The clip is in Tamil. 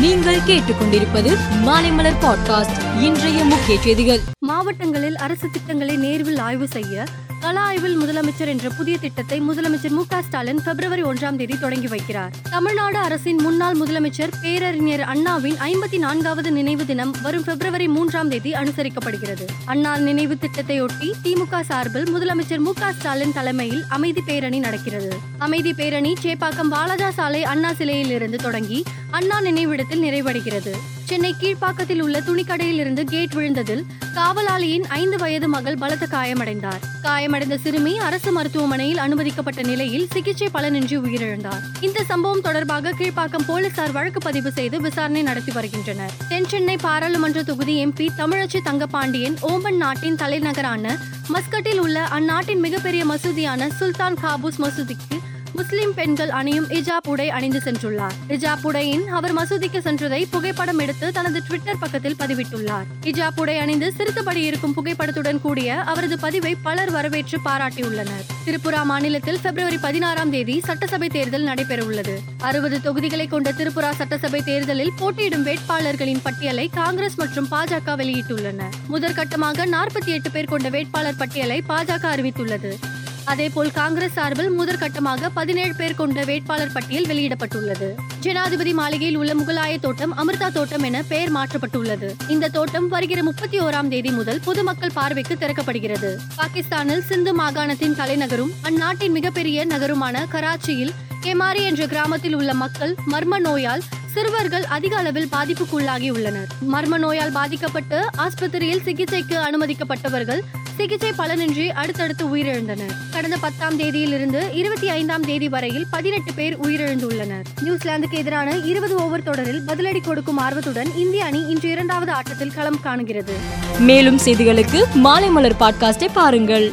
நீங்கள் கேட்டுக்கொண்டிருப்பது மாலைமலர் பாட்காஸ்ட் இன்றைய முக்கிய செய்திகள். மாவட்டங்களில் அரசு திட்டங்களை நேர்வில் ஆய்வு செய்ய கல ஆய்வில் முதலமைச்சர் என்ற புதிய திட்டத்தை முதலமைச்சர் மு ஸ்டாலின் பிப்ரவரி ஒன்றாம் தேதி தொடங்கி வைக்கிறார். தமிழ்நாடு அரசின் முன்னாள் முதலமைச்சர் பேரறிஞர் அண்ணாவின் ஐம்பத்தி நான்காவது நினைவு தினம் வரும் பிப்ரவரி மூன்றாம் தேதி அனுசரிக்கப்படுகிறது. அண்ணா நினைவு திட்டத்தையொட்டி திமுக சார்பில் முதலமைச்சர் மு ஸ்டாலின் தலைமையில் அமைதி பேரணி நடக்கிறது. அமைதி பேரணி சேப்பாக்கம் வாலாஜா சாலை அண்ணா சிலையில் இருந்து தொடங்கி அண்ணா நினைவிடத்தில் நிறைவடைகிறது. சென்னை கீழ்ப்பாக்கத்தில் உள்ள துணிக்கடையில் இருந்து கேட் விழுந்ததில் காவலாளியின் ஐந்து வயது மகள் பலத்த காயமடைந்தார். காயமடைந்த சிறுமி அரசு மருத்துவமனையில் அனுமதிக்கப்பட்ட நிலையில் சிகிச்சை பலனின்றி உயிரிழந்தார். இந்த சம்பவம் தொடர்பாக கீழ்ப்பாக்கம் போலீசார் வழக்கு பதிவு செய்து விசாரணை நடத்தி வருகின்றனர். தென் சென்னை பாராளுமன்ற தொகுதி எம்பி தமிழச்சி தங்கபாண்டியன் ஓமன் நாட்டின் தலைநகரான மஸ்கட்டில் உள்ள அந்நாட்டின் மிகப்பெரிய மசூதியான சுல்தான் காபூஸ் மசூதிக்கு முஸ்லிம் பெண்கள் அணியும் இஜாப் உடை அணிந்து சென்றுள்ளார். இஜாப் உடையின் அவர் மசூதிக்கு சென்றதை புகைப்படம் எடுத்து தனது ட்விட்டர் பக்கத்தில் பதிவிட்டுள்ளார். இஜாப் உடை அணிந்து சிறுத்தபடி இருக்கும் புகைப்படத்துடன் கூடிய அவரது பதிவை பலர் வரவேற்று பாராட்டியுள்ளனர். திரிபுரா மாநிலத்தில் பிப்ரவரி பதினாறாம் தேதி சட்டசபை தேர்தல் நடைபெறவுள்ளது. அறுபது தொகுதிகளை கொண்ட திரிபுரா சட்டசபை தேர்தலில் போட்டியிடும் வேட்பாளர்களின் பட்டியலை காங்கிரஸ் மற்றும் பாஜக வெளியிட்டுள்ளன. முதற்கட்டமாக நாற்பத்தி எட்டு பேர் கொண்ட வேட்பாளர் பட்டியலை பாஜக அறிவித்துள்ளது. அதேபோல் காங்கிரஸ் சார்பில் முதற்கட்டமாக பதினேழு பேர் கொண்ட வேட்பாளர் பட்டியல் வெளியிடப்பட்டுள்ளது. ஜனாதிபதி மாளிகையில் உள்ள முகலாய தோட்டம் அமிர்தா தோட்டம் என பெயர் மாற்றப்பட்டுள்ளது. இந்த தோட்டம் வருகிற முப்பத்தி ஓராம் தேதி முதல் பொதுமக்கள் பார்வைக்கு திறக்கப்படுகிறது. பாகிஸ்தானில் சிந்து மாகாணத்தின் தலைநகரும் அந்நாட்டின் மிகப்பெரிய நகருமான கராச்சியில் கெமாரி என்ற கிராமத்தில் உள்ள மக்கள் மர்ம நோயால் சிறுவர்கள் அதிக அளவில் பாதிப்புக்குள்ளாகி உள்ளனர் மர்ம நோயால் பாதிக்கப்பட்டு ஆஸ்பத்திரியில் சிகிச்சைக்கு அனுமதிக்கப்பட்டவர்கள் சிகிச்சை பலனின்றி அடுத்தடுத்து உயிரிழந்தனர். கடந்த பத்தாம் தேதியில் இருந்து இருபத்தி ஐந்தாம் தேதி வரையில் பதினெட்டு பேர் உயிரிழந்துள்ளனர். நியூசிலாந்துக்கு எதிரான இருபது ஓவர் தொடரில் பதிலடி கொடுக்கும் ஆர்வத்துடன் இந்திய அணி இன்று இரண்டாவது ஆட்டத்தில் களம் காணுகிறது. மேலும் செய்திகளுக்கு மாலைமலர் பாட்காஸ்டை பாருங்கள்.